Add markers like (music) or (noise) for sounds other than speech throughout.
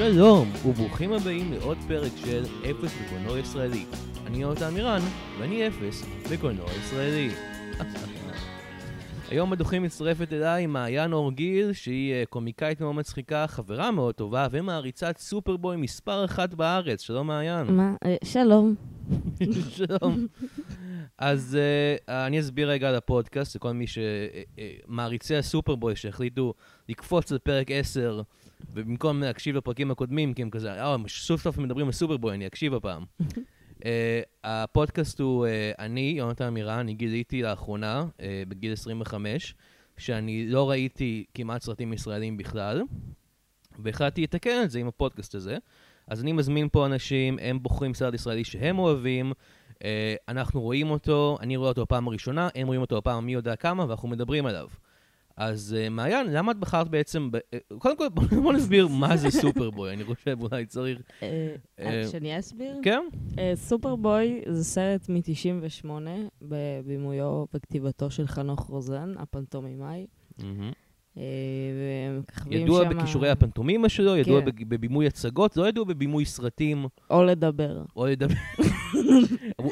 שלום, וברוכים הבאים לעוד פרק של אפס בקולנוע ישראלי. אני יונתן מירן, ואני אפס בקולנוע ישראלי. (laughs) היום בדוחים מצטרפת אליי מעיין אור גיל, שהיא אה, קומיקאית מאוד מצחיקה, חברה מאוד טובה, ומעריצת סופרבוי מספר אחת בארץ. שלום מעיין. מה? אה, שלום. (laughs) שלום. אז uh, אני אסביר רגע על הפודקאסט לכל מי שמעריצי הסופרבוי שהחליטו לקפוץ לפרק 10 ובמקום להקשיב לפרקים הקודמים, כי הם כזה, אה, סוף סוף מדברים על סופרבוי, אני אקשיב הפעם. uh, (laughs) הפודקאסט הוא, uh, אני, יונתן אמירה, אני גיליתי לאחרונה, uh, בגיל 25, שאני לא ראיתי כמעט סרטים ישראלים בכלל, והחלטתי לתקן את זה עם הפודקאסט הזה. אז אני מזמין פה אנשים, הם בוחרים סרט ישראלי שהם אוהבים, uh, אנחנו רואים אותו, אני רואה אותו בפעם הראשונה, הם רואים אותו בפעם מי יודע כמה, ואנחנו מדברים עליו. אז uh, מעיין, למה את בחרת בעצם, ב... uh, קודם כל בוא, נסביר מה זה סופרבוי, אני חושב אולי צריך... אה, אה, שאני אסביר? כן? אה, סופרבוי זה סרט מ-98, בבימויו וכתיבתו של חנוך רוזן, הפנטומימאי. אה, ידוע בכישורי הפנטומימה שלו, ידוע כן. בבימוי הצגות, לא ידוע בבימוי סרטים, או לדבר. או לדבר. (laughs)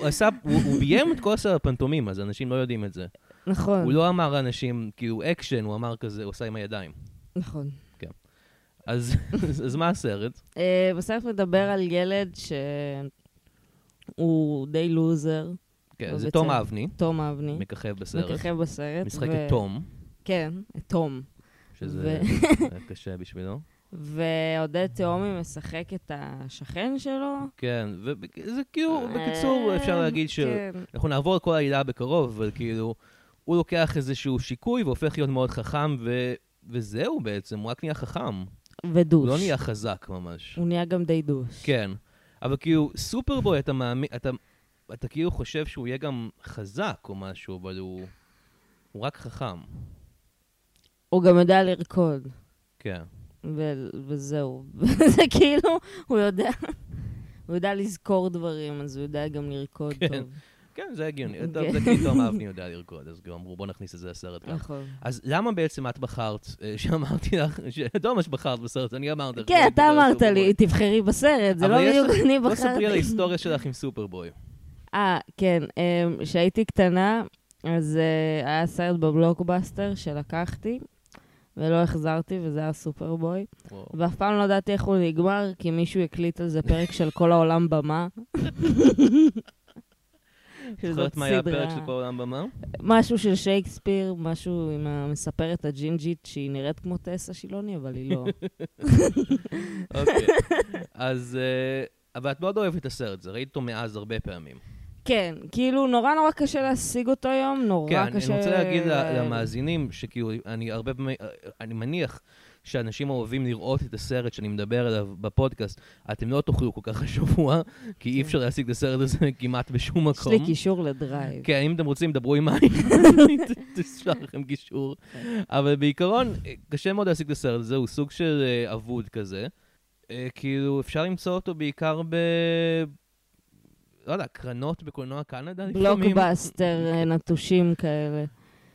הוא ביים את כל הסרט הפנטומימה, אז אנשים לא יודעים את זה. נכון, הוא לא אמר לאנשים, כאילו, אקשן, הוא אמר כזה, הוא עשה עם הידיים. נכון. אז (laughs) אז מה הסרט? אה, בסרט מדבר על ילד שהוא די לוזר, כן, לא זה. תום אבני, תום אבני. מככב בסרט. מככב בסרט. משחק את תום, כן, את תום. שזה (laughs) קשה בשבילו. ועודד תאומי משחק את השכן שלו. כן, וזה כאילו, בקיצור, אפשר אה, להגיד כן. שאנחנו נעבור את כל העילה בקרוב, אבל כאילו, הוא לוקח איזשהו שיקוי והופך להיות מאוד חכם, ו... וזהו בעצם, הוא רק נהיה חכם. ודוש. הוא לא נהיה חזק ממש. הוא נהיה גם די דוש. כן. אבל כאילו, סופרבוי, אתה מאמין, אתה, אתה כאילו חושב שהוא יהיה גם חזק או משהו, אבל הוא, הוא רק חכם. הוא גם יודע לרקוד, כן. ו- וזהו. (laughs) זה כאילו, הוא יודע, הוא יודע לזכור דברים, אז הוא יודע גם לרקוד כן. טוב. כן, זה הגיוני. (laughs) כן. טוב, זה כי תום אבני יודע לרקוד, אז גם אמרו, בוא נכניס את זה לסרט גם. נכון. אז למה בעצם את בחרת, אה, (laughs) שאמרתי לך, שטוב מה שבחרת בסרט, אני אמרתי לך. כן, בואי אתה אמרת לי. תבחרי בסרט, זה לא בדיוק אני בוא ספרי על בחרתי. ההיסטוריה שלך עם סופרבוי. אה, כן, אמ, כשהייתי קטנה, אז אה, היה סרט בבלוקבאסטר שלקחתי, ולא החזרתי, וזה היה סופרבוי. ואף פעם לא ידעתי איך הוא נגמר, כי מישהו הקליט על זה פרק של כל העולם במה. (laughs) (laughs) זוכרת מה היה. הפרק של כל העולם במה? משהו של שייקספיר, משהו עם המספרת הג'ינג'ית, שהיא נראית כמו טסה שילוני, אבל היא לא. (laughs) אוקיי. (laughs) אז... אה, אבל את מאוד אוהבת את הסרט הזה, ראית אותו מאז הרבה פעמים. כן, כאילו נורא נורא קשה להשיג אותו היום, נורא כן, קשה... אני רוצה להגיד למאזינים, שכאילו, אני הרבה פעמים, אני מניח שאנשים אוהבים לראות את הסרט שאני מדבר עליו בפודקאסט, אתם לא תוכלו כל כך השבוע, כי אי אפשר להשיג את הסרט הזה (laughs) כמעט בשום כן. יש מקום. לי קישור לדרייב. כן, אם אתם רוצים, דברו עם מעיין, תשלח לכם קישור. כן. אבל בעיקרון, אה, קשה מאוד להשיג את הסרט הזה, הוא סוג של אה, אבוד כזה. אה, כאילו, אפשר למצוא אותו בעיקר ב... לא יודע, הקרנות בקולנוע קנדה לפעמים. בלוקבאסטר נטושים כאלה.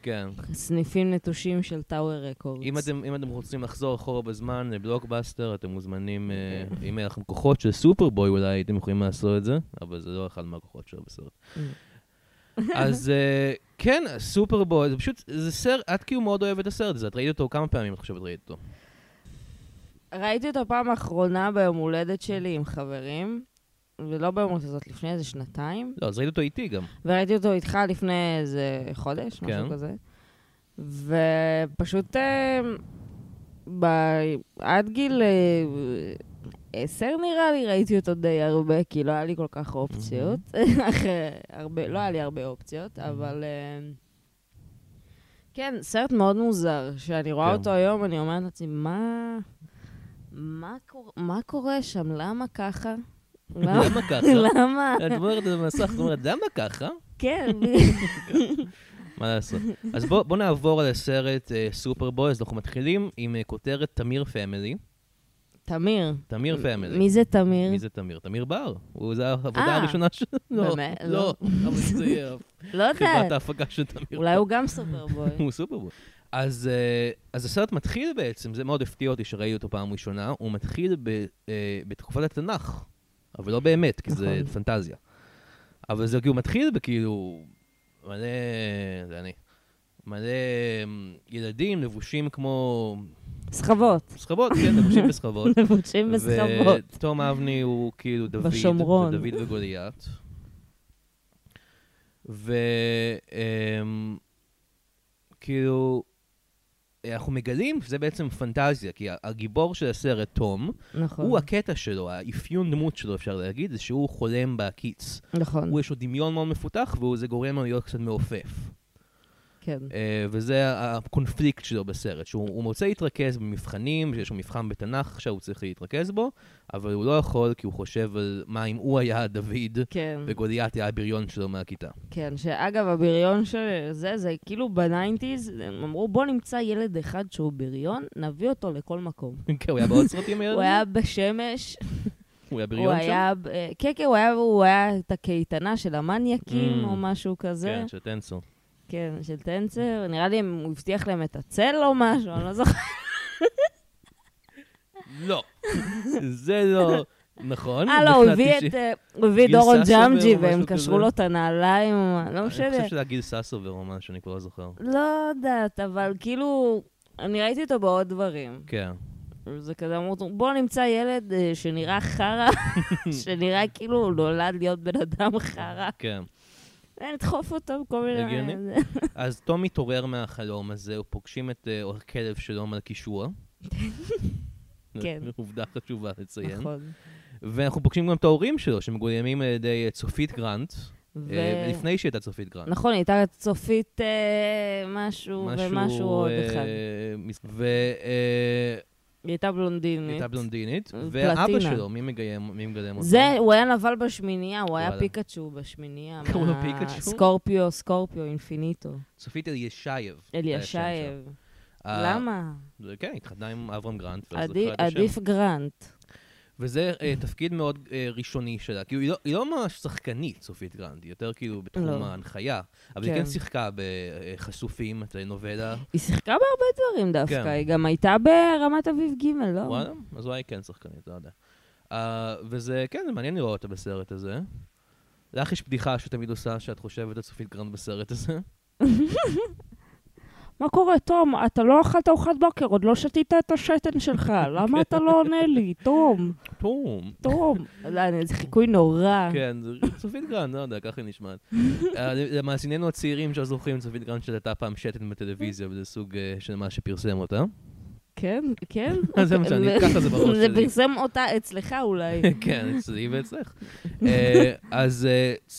כן. סניפים נטושים של טאוור רקורדס. אם אתם, אם אתם רוצים לחזור אחורה בזמן לבלוקבאסטר, אתם מוזמנים, אה, כן. (laughs) אם היה לכם כוחות של סופרבוי אולי הייתם יכולים לעשות את זה, אבל זה לא אחד מהכוחות שלו בסרט. Mm. אז (laughs) אה, כן, סופרבוי, זה פשוט, זה סרט, את כאילו מאוד אוהבת את הסרט הזה, את ראית אותו כמה פעמים את חושבת ראית אותו? ראיתי אותו פעם אחרונה ביום הולדת שלי עם חברים, ולא הולדת הזאת, לפני איזה שנתיים. לא, אז ראית אותו איתי גם. וראיתי אותו איתך לפני איזה חודש, משהו כן. כזה. ופשוט אה, ב- עד גיל אה, עשר נראה לי, ראיתי אותו די הרבה, כי לא היה לי כל כך אופציות. (laughs) אחרי הרבה, לא היה לי הרבה אופציות, אבל... אה, כן, סרט מאוד מוזר. כשאני רואה כן. אותו היום, אני אומרת לעצמי, מה... מה, קור... מה קורה שם? למה ככה? למה ככה? למה? את אומרת במסך, את אומרת, למה ככה? כן, (laughs) מה לעשות? אז בואו בוא נעבור על הסרט אה, סופרבוי, אז אנחנו מתחילים עם אה, כותרת תמיר פמילי. תמיר. תמיר פמילי. מי זה תמיר? מי זה תמיר? תמיר בר. הוא- זה העבודה אה, הראשונה שלו. לא, באמת? לא, אבל זה יהיה (laughs) לא חברת יודעת. ההפקה של תמיר אולי בר. הוא גם סופרבוי. (laughs) הוא סופרבוי. אז, אה, אז הסרט מתחיל בעצם, זה מאוד הפתיע אותי שראיתי אותו פעם ראשונה, הוא מתחיל ב, אה, בתקופת התנ"ך, אבל לא באמת, כי זה נכון. פנטזיה. אבל זה כאילו מתחיל בכאילו מלא, זה אני, מלא אמ, ילדים לבושים כמו סחבות. סחבות, כן, לבושים בסחבות. (laughs) לבושים בסחבות. ותום אבני הוא כאילו דוד, בשומרון. דוד וגוליית. ו... אנחנו מגלים שזה בעצם פנטזיה, כי הגיבור של הסרט, תום, נכון. הוא הקטע שלו, האפיון דמות שלו, אפשר להגיד, זה שהוא חולם בהקיץ. נכון. הוא יש לו דמיון מאוד מפותח, וזה גורם לו להיות קצת מעופף. כן. אה, וזה הקונפליקט שלו בסרט, שהוא הוא רוצה להתרכז במבחנים, שיש לו מבחן בתנ"ך עכשיו הוא צריך להתרכז בו, אבל הוא לא יכול כי הוא חושב על מה אם הוא היה דוד, כן. וגוליית היה הבריון שלו מהכיתה. כן, שאגב, הבריון של זה, זה כאילו בניינטיז, הם אמרו, בוא נמצא ילד אחד שהוא בריון, נביא אותו לכל מקום. (laughs) כן, הוא היה בעוד סרטים (laughs) הילד? הוא היה בשמש, (laughs) הוא היה הוא בריון שם? היה, כן, כן, הוא היה, הוא היה את הקייטנה של המניאקים Mm. או משהו כזה. כן, של טנסו. כן, של טנצר. נראה לי הוא הבטיח להם את הצל או משהו, אני לא זוכרת. לא, זה לא נכון. אה, לא, הוא בשנת הביא 90. את... אה, הוא הביא את גיל דורון ססובר או ג'אמג'י, והם? קשרו לו את הנעליים, לא אני משנה. חושב שזה היה גיל ססובר או משהו, אני כבר לא זוכר. לא יודעת, אבל כאילו, אני ראיתי אותו בעוד דברים. כן. זה כזה, אמרו, בוא נמצא ילד אה, שנראה חרא, (laughs) שנראה כאילו הוא נולד להיות בן אדם חרא. כן. אה, נדחוף אותו בכל מיני... הגיוני. אז תום מתעורר מהחלום הזה, פוגשים את אה, הכלב שלו מלכישוע. (laughs) כן. עובדה חשובה לציין. נכון. ואנחנו פוגשים גם את ההורים שלו, שמגולמים על ידי אה, צופית גרנט, ו- אה, לפני שהיא הייתה צופית גרנט. נכון, היא הייתה צופית אה, משהו ומשהו עוד אה, אחד. מס- והיא היא הייתה בלונדינית. הייתה בלונדינית, פלטינה. ואבא שלו, מי מגלם מי מגלם אותו? זה, הוא היה נבל בשמינייה, הוא היה. פיקאצ'ו בשמינייה. (laughs) קראו לו פיקאצ'ו? סקורפיו, סקורפיו, אינפיניטו. צופית אלישייב. אלישייב. אה, למה? זה- כן, התחתנה עם אברהם גרנט. עדיף גרנט. וזה אה, תפקיד מאוד אה, ראשוני שלה. כאילו, היא לא- היא לא ממש שחקנית, צופית גרנט, היא יותר כאילו בתחום לא. ההנחיה. אבל היא כן. כן שיחקה בחשופים, טלנובלה. היא שיחקה בהרבה דברים דווקא, כן. היא גם הייתה ברמת אביב ג', לא? וואלה, אז אולי היא כן שחקנית, לא יודע. אה, וזה, כן, זה מעניין לראות אותה בסרט הזה. לך יש בדיחה שתמיד עושה, שאת חושבת על צופית גרנט בסרט הזה. (laughs) מה קורה, תום? אתה לא אכלת ארוחת בוקר, עוד לא שתית את השתן שלך, (laughs) למה אתה לא עונה לי? תום, טום. תום. לא, אני- זה חיקוי נורא. כן, זה (laughs) צופית גרנט, לא יודע, ככה היא נשמעת. (laughs) אה, למאזיננו הצעירים שזוכרים, צופית גרנט שהייתה פעם שתן בטלוויזיה, וזה סוג אה, של מה שפרסם אותה. כן, כן. זה מה שאני, ככה זה בראש זה שלי. פרסם אותה אצלך אולי. כן, אצלי ואצלך. אה, אז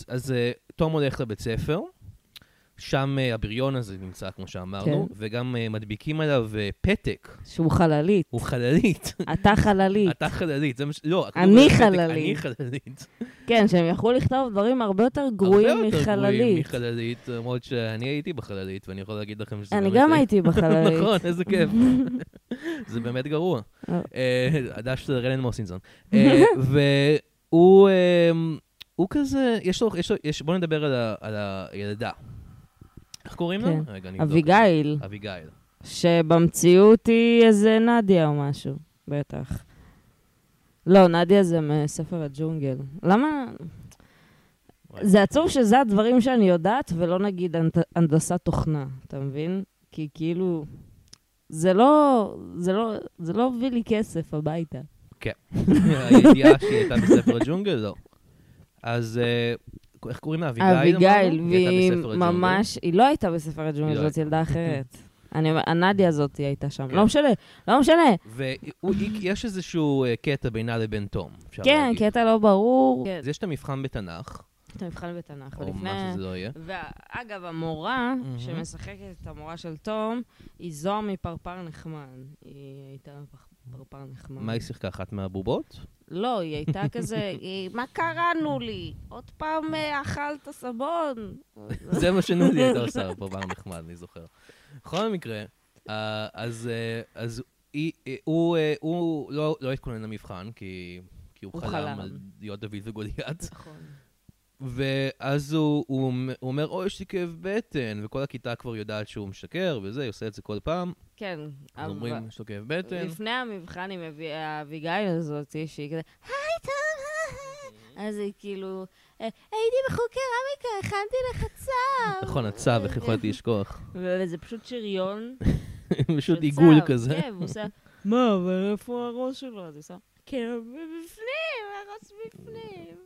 אז, תום הולך לבית ספר, שם אה, הבריון הזה נמצא, כמו שאמרנו, כן. וגם אה, מדביקים עליו אה, פתק, שהוא חללית. הוא חללית. (laughs) אתה חללית. אתה חללית, זה מה ש... לא, אני חללית. אני חללית. כן, שהם יכלו לכתוב דברים הרבה יותר גרועים הרבה יותר גרועים מחללית. מחללית, למרות שאני הייתי בחללית, ואני יכול להגיד לכם שזה אני. גם הייתי בחללית. (laughs) נכון, איזה כיף. (laughs) זה באמת גרוע. הדש של רלן מוסינזון. והוא הוא כזה, יש לו, יש לו, יש- בוא נדבר על ה- על הילדה. איך קוראים לה? כן. רגע, אני אבדוק. אביגיל, אביגיל. שבמציאות היא איזה נדיה או משהו, בטח. לא, נדיה זה מספר הג'ונגל. למה? זה עצוב שזה הדברים שאני יודעת, ולא נגיד הנד- הנדסת תוכנה, אתה מבין? כי כאילו, זה לא, זה לא, זה לא הביא לי כסף הביתה. (laughs) הידיעה שהיא הייתה בספר הג'ונגל? לא. אז אה, איך קוראים לה? אביגיל? אביגיל, והיא. ממש, היא לא הייתה בספר הג'ונגל, היא לא זאת ילדה אחרת. (laughs) אני, אוקיי. הנדיה הזאת הייתה שם. כן. לא משנה, לא משנה. ויש איזשהו אה, קטע בינה לבין תום, אפשר כן. קטע לא ברור. כן, אז יש את המבחן בתנ"ך, את המבחן בתנ"ך. או. מה שזה לא יהיה. ואגב, המורה. שמשחקת את המורה של תום, היא זוהר מפרפר נחמד. היא הייתה פרפר נחמד. מה היא שיחקה? אחת מהבובות? לא, היא הייתה (laughs) כזה, היא, מה קראנו לי? עוד פעם אה, אכלת סבון? זה מה שנודי הייתה (laughs) עושה פעם נחמד, אני זוכר. בכל מקרה, אה, אז אה, אז היא- הוא הוא לא לא התכונן למבחן, כי כי הוא הוא חלם חלם. על להיות דוד וגוליית, נכון. ואז הוא, הוא, הוא אומר, אוי, יש לי כאב בטן, וכל הכיתה כבר יודעת שהוא משקר, וזה, היא עושה את זה כל פעם. כן. אז אומרים, יש לו כאב בטן. לפני המבחן עם אבי- האביגיל הזאת, שהיא כזה, היי תום, אז היא כאילו, "אה, הייתי בחוג קרמיקה, הכנתי לך צו. נכון, הצו, איך יכולתי (laughs) לשכוח? וזה פשוט שריון. (laughs) פשוט עיגול. כזה. כן, והוא עושה, (laughs) מה, אבל איפה הראש שלו? אז היא עושה, כן, בפנים, הראש בפנים.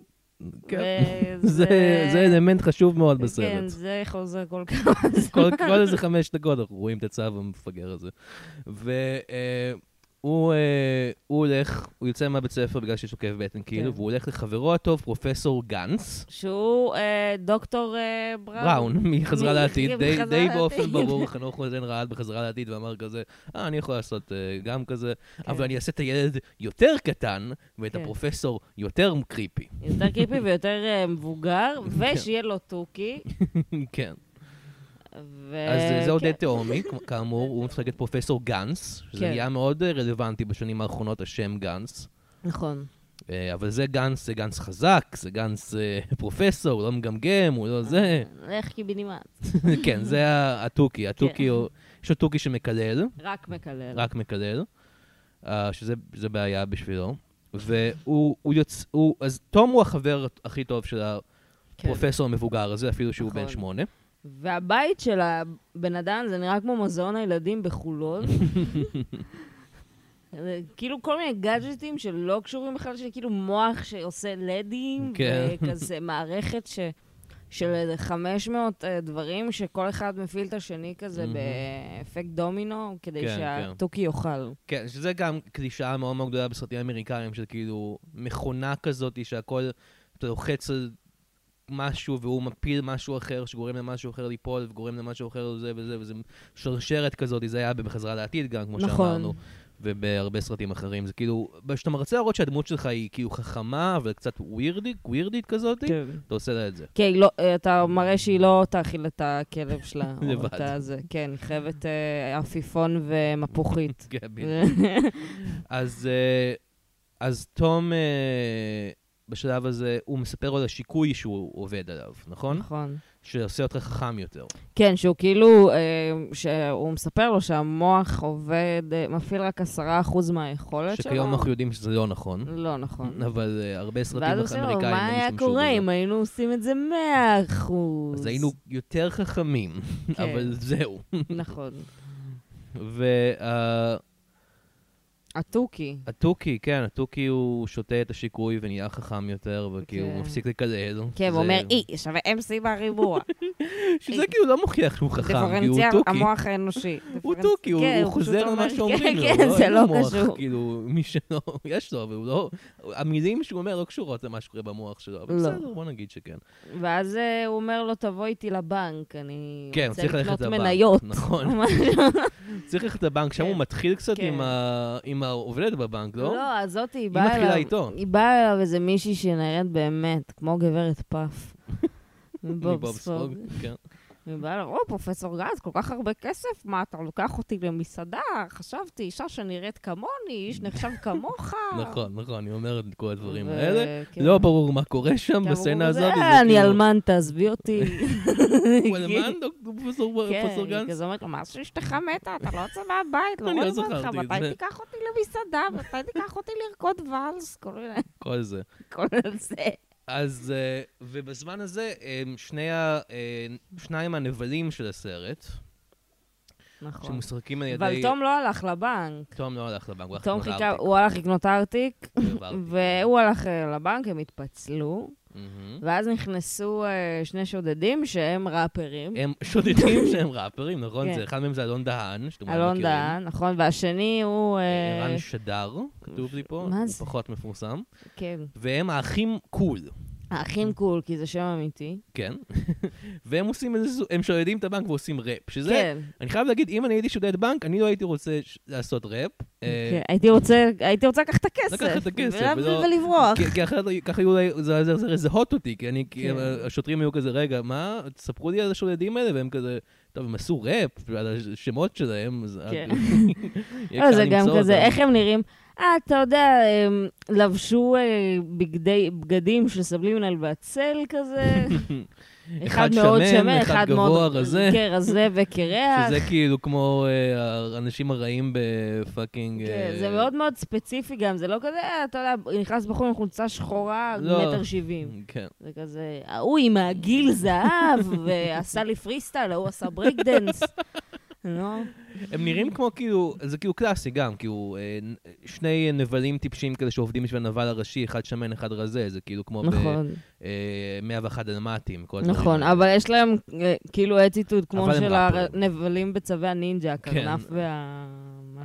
כן. זה אלמנט חשוב מאוד כן, בסרט. זה חוזר כל כמה זמן. כל כל איזה חמש דקות אנחנו רואים את הצו המפגר הזה. והוא הולך, הוא יוצא מהבית ספר בגלל שיש לו כאב בטן כאילו, כן. והוא הולך לחברו הטוב, פרופסור גנץ, שהוא אה, דוקטור אה, בראון. בראון, מחזרה לעתיד, די- די לעתיד. באופן (laughs) ברור, חנוך רוזן רעד בחזרה לעתיד ואמר כזה, אה, אני יכול לעשות אה, גם כזה, אבל אני אעשה את הילד יותר קטן, ואת כן. הפרופסור יותר קריפי. יותר קריפי ויותר אה, מבוגר, (laughs) כן. ושיהיה לו תוכי. (laughs) כן. ו... אז זה כן. עודד תהומי, כמו- כאמור, הוא משחק את פרופסור גנץ, שזה כן. נהיה מאוד אה, רלוונטי בשנים האחרונות, השם גנץ. נכון. אה, אבל זה גנץ, זה גנץ חזק, זה גנץ אה, פרופסור, הוא לא מגמגם, הוא לא זה. לך קיבינימט. (laughs) כן, זה התוכי, התוכי, כן. הוא- יש לו תוכי שמקלל, רק מקלל. רק מקלל, שזה בעיה בשבילו. והוא הוא יוצא, אז תום הוא החבר הכי טוב של כן. הפרופסור המבוגר הזה, אפילו שהוא בן נכון. שמונה. והבית של הבן אדם זה נראה כמו מוזיאון הילדים בחולון. (laughs) כאילו כל מיני גאדג'טים שלא קשורים בכלל, של כאילו מוח שעושה לדים, כן. וכזה (laughs) מערכת ש... של איזה 500 אה, דברים, שכל אחד מפעיל את השני כזה מהמם. באפקט דומינו, כדי כן, שהתוכי יאכל. כן, שזה גם קלישאה מאוד מאוד גדולה בסרטים אמריקאים, של כאילו מכונה כזאת שהכל, אתה לוחץ על משהו והוא מפיל משהו אחר שגורם למשהו אחר ליפול וגורם למשהו אחר לזה וזה, וזה שרשרת כזאת, זה היה בחזרה לעתיד גם, כמו נכון. שאמרנו, ובהרבה סרטים אחרים. זה כאילו, כשאתה מרצה להראות שהדמות שלך היא כאילו חכמה, אבל קצת ווירדית, ווירדית כזאת, כן. אתה עושה לה את זה. כן, לא, אתה מראה שהיא לא תאכיל את הכלב שלה. (laughs) לבד. הזה. כן, היא חייבת אה, עפיפון ומפוחית. (laughs) כן, בדיוק. (laughs) אז, אה, אז תום, אה, בשלב הזה, הוא מספר על השיקוי שהוא עובד עליו, נכון? נכון. שעושה אותך חכם יותר. כן, שהוא כאילו, אה, שהוא מספר לו שהמוח עובד, אה, מפעיל רק עשרה אחוז מהיכולת שלו. שכיום אנחנו יודעים שזה לא נכון, לא נכון. (laughs) אבל אה, הרבה סרטים ואז עושים לו, אמריקאים מה לא היה קורה בזה. אם היינו עושים את זה מאה אחוז? אז היינו יותר חכמים, כן. (laughs) אבל זהו. נכון. (laughs) התוכי. והתוכי, כן, התוכי הוא שותה את השיקוי ונהיה חכם יותר, וכאילו הוא כן. מפסיק לקלל. כן, הוא אומר, אי, שווה MC בריבוע. (laughs) שזה כאילו לא מוכיח שהוא חכם, כי הוא דיפרנציאל תוכי. המוח האנושי. הוא תוכי, הוא כן, חוזר למה שאומרים לו. כן, כן, זה לא קשור. כאילו, מי שלא, (laughs) יש לו, אבל הוא לא... המילים שהוא אומר לא קשורות למה שקורה במוח שלו, אבל לא. בסדר, בוא נגיד שכן. ואז אה, הוא אומר לו, תבוא איתי לבנק, אני כן, רוצה לקנות. מניות. נכון. (laughs) צריך ללכת לבנק, שם כן. הוא מתחיל קצת כן. עם עם העובדת בבנק, לא? לא, הזאת היא היא באה מתחילה אליו, איתו. היא באה אליו איזה מישהי שנראית באמת, כמו גברת פאף. (laughs) מבוב. ספוג, כן. היא באה או, פרופסור גז, כל כך הרבה כסף, מה, אתה לוקח אותי למסעדה? חשבתי, אישה שנראית כמוני, איש נחשב כמוך. (laughs) נכון, נכון, אני אומר את כל הדברים האלה. כן. לא ברור מה קורה שם בסצנה הזאת. "אה, אני כאילו- אלמן, תעזבי אותי. (laughs) (laughs) הוא אלמן, פרופסור פרופסור כן, היא אומרת לו, מה שאשתך מתה, אתה לא יוצא מהבית, לא לא רואים אותך, מתי זה." תיקח אותי למסעדה, מתי תיקח אותי לרקוד ואלס, כל זה. כל זה. אז, אה, ובזמן הזה, אה, שני ה... אה, שניים הנבלים של הסרט, נכון. שמשחקים על ידי... אבל תום לא הלך לבנק. תום לא הלך לבנק, הוא הלך לקנות ארטיק. הוא הלך לקנות ארטיק. והוא הלך אה, לבנק, הם התפצלו, מהמם. ואז נכנסו אה, שני שודדים שהם ראפרים. הם שודדים שהם ראפרים, נכון? כן. זה אחד מהם זה אלון דהן, שאתם אולי אלון מכירים. דהן, נכון, והשני הוא... אה, ערן שדר, כתוב לי פה, מה הוא זה? פחות מפורסם. כן. והם האחים קול, האחים קול, כי זה שם אמיתי. כן? (laughs) והם עושים איזה... הם שודדים את הבנק ועושים ראפ, שזה... כן. אני חייב להגיד, אם אני הייתי שודד בנק, אני לא הייתי רוצה ש- לעשות ראפ. כן, הייתי רוצה, הייתי רוצה לקחת את הכסף. לקחת את הכסף, ול- ולא- ולברוח. כי- כי אחרת ככה יהיו אולי, זה זה לזהות אותי, כי אני, כי כן. השוטרים היו כזה, רגע, מה? תספרו לי על השודדים האלה, והם כזה, טוב, הם עשו ראפ על השמות שלהם, אז... כן. (laughs) לא, זה גם כזה. איך הם נראים? אה, אתה יודע, הם לבשו אה, בגדי, בגדים של סבלימינל והצל כזה. (laughs) אחד מאוד שמן, אחד גבוה, רזה. (laughs) כן, רזה וקרח. שזה כאילו כמו אה, האנשים הרעים ב fucking... כן, אה, זה מאוד מאוד ספציפי גם, זה לא כזה, אה, אתה יודע, נכנס בחור עם חולצה שחורה, לא. מטר שבעים. כן. זה כזה, ההוא עם הגריל זהב, (laughs) ועשה לי פרי סטייל, ההוא עשה break dance. לא? הם נראים כמו כאילו, זה כאילו קלאסי גם, כאילו אה, שני נבלים טיפשים כאלה שעובדים בשביל הנבל הראשי, אחד שמן, אחד רזה, זה כאילו כמו נכון, ב-101 דלמטים, כל הדברים נכון, האלה. אבל יש להם אה, כאילו אטיטוד כמו של. הנבלים בצווי הנינג'ה, הקרנף כן. וה...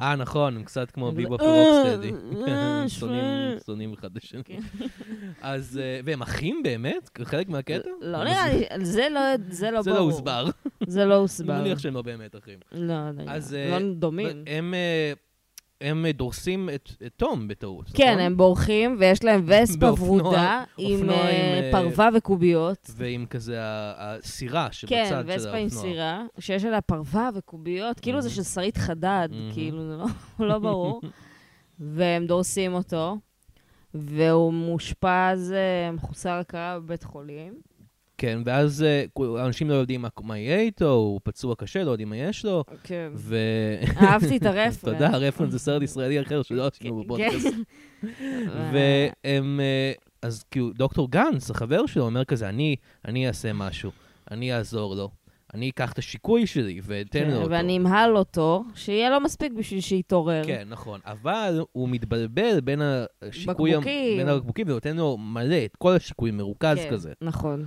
אה, נכון, הם קצת כמו הם ביבופ כזה, ורוקסטדי. אה, כן, אה. (laughs) שונאים- אחד את השני. אז, אה, והם אחים באמת? חלק מהקטע? לא נראה לי, זה לא לא זה לא ברור. הוסבר. זה לא אני הוסבר. מניח שהם לא באמת אחים. לא, לא דומים. הם, הם דורסים את את תום בטעות, כן, נכון? הם בורחים, ויש להם (laughs) וספה ורודה עם אה, אה, פרווה וקוביות. ועם כזה הסירה כן, שבצד של האופנוע. וספה עם סירה, שיש עליה פרווה וקוביות, כאילו זה מהמם. של שרית חדד, מהמם. כאילו זה לא- (laughs) לא ברור. (laughs) והם דורסים אותו, והוא מאושפז, אה, מחוסר הכרה בבית חולים. כן, ואז אה, אנשים לא יודעים מה- יהיה איתו, הוא פצוע קשה, לא יודעים מה יש לו, כן. ו... אהבתי את הרפרנס. (laughs) תודה, הרפרנס זה סרט ישראלי אחר שלא עשינו כן, בפודקאסט. (laughs) כן. והם, אה, אז כאילו, דוקטור גנץ, החבר שלו, אומר כזה, אני, אני אעשה משהו, אני אעזור לו, אני אקח את השיקוי שלי ואתן כן, לו אותו. ואני אמהל אותו, שיהיה לו מספיק בשביל שיתעורר. כן, נכון. אבל הוא מתבלבל בין השיקוי... בקבוקים. בין הבקבוקים, ונותן לו מלא, את כל השיקוי מרוכז כן, כזה. נכון.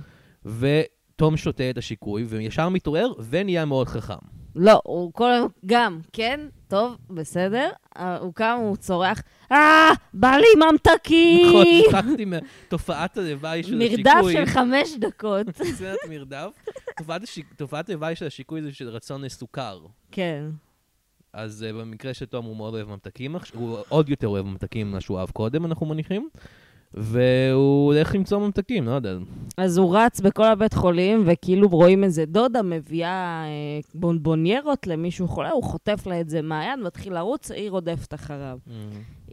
ותום שותה את השיקוי, וישר מתעורר, ונהיה מאוד חכם. לא, הוא כל היום, גם, כן, טוב, בסדר. אה, הוא קם, הוא צורח, אה, בא לי ממתקים! נכון, שכחתי מתופעת הלוואי של השיקוי. מרדף של חמש דקות. (laughs) סצנת מרדף. תופעת הלוואי של השיקוי זה של רצון לסוכר. כן. אז uh, במקרה של תום הוא מאוד אוהב ממתקים, הוא עוד יותר אוהב ממתקים ממה שהוא אהב קודם, אנחנו מניחים. והוא הולך למצוא ממתקים, לא יודע. אז הוא רץ בכל הבית חולים, וכאילו רואים איזה דודה מביאה אה, בונבוניירות למישהו חולה, הוא חוטף לה את זה מהיד, מתחיל לרוץ, היא רודפת אחריו.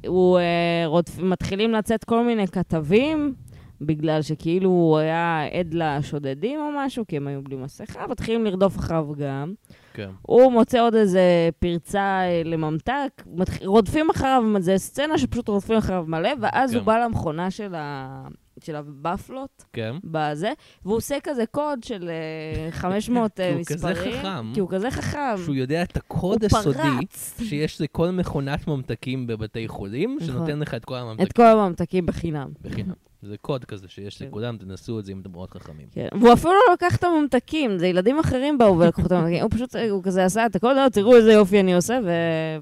הוא, אה, רודפ... מתחילים לצאת כל מיני כתבים, בגלל שכאילו הוא היה עד לשודדים או משהו, כי הם היו בלי מסכה, מתחילים לרדוף אחריו גם. כן. הוא מוצא עוד איזה פרצה אה, לממתק. רודפים אחריו, זה סצנה שפשוט רודפים אחריו מלא, ואז כן. הוא בא למכונה של, ה... של הבפלות, כן. בזה, והוא עושה כזה קוד של אה, 500 אה, כי הוא מספרים. כזה חכם. כי הוא כזה חכם. שהוא יודע את הקוד הסודי פרץ שיש לכל מכונת ממתקים בבתי חולים, נכון. שנותן לך את כל הממתקים את כל הממתקים בחינם. בחינם. זה קוד כזה שיש כן. לכולם, תנסו את זה אם אתם מאוד חכמים. כן. והוא אפילו לא לקח את הממתקים, זה ילדים אחרים באו ולקחו את הממתקים. הוא פשוט, הוא כזה עשה את הכל, "לא, תראו איזה יופי אני עושה, ו...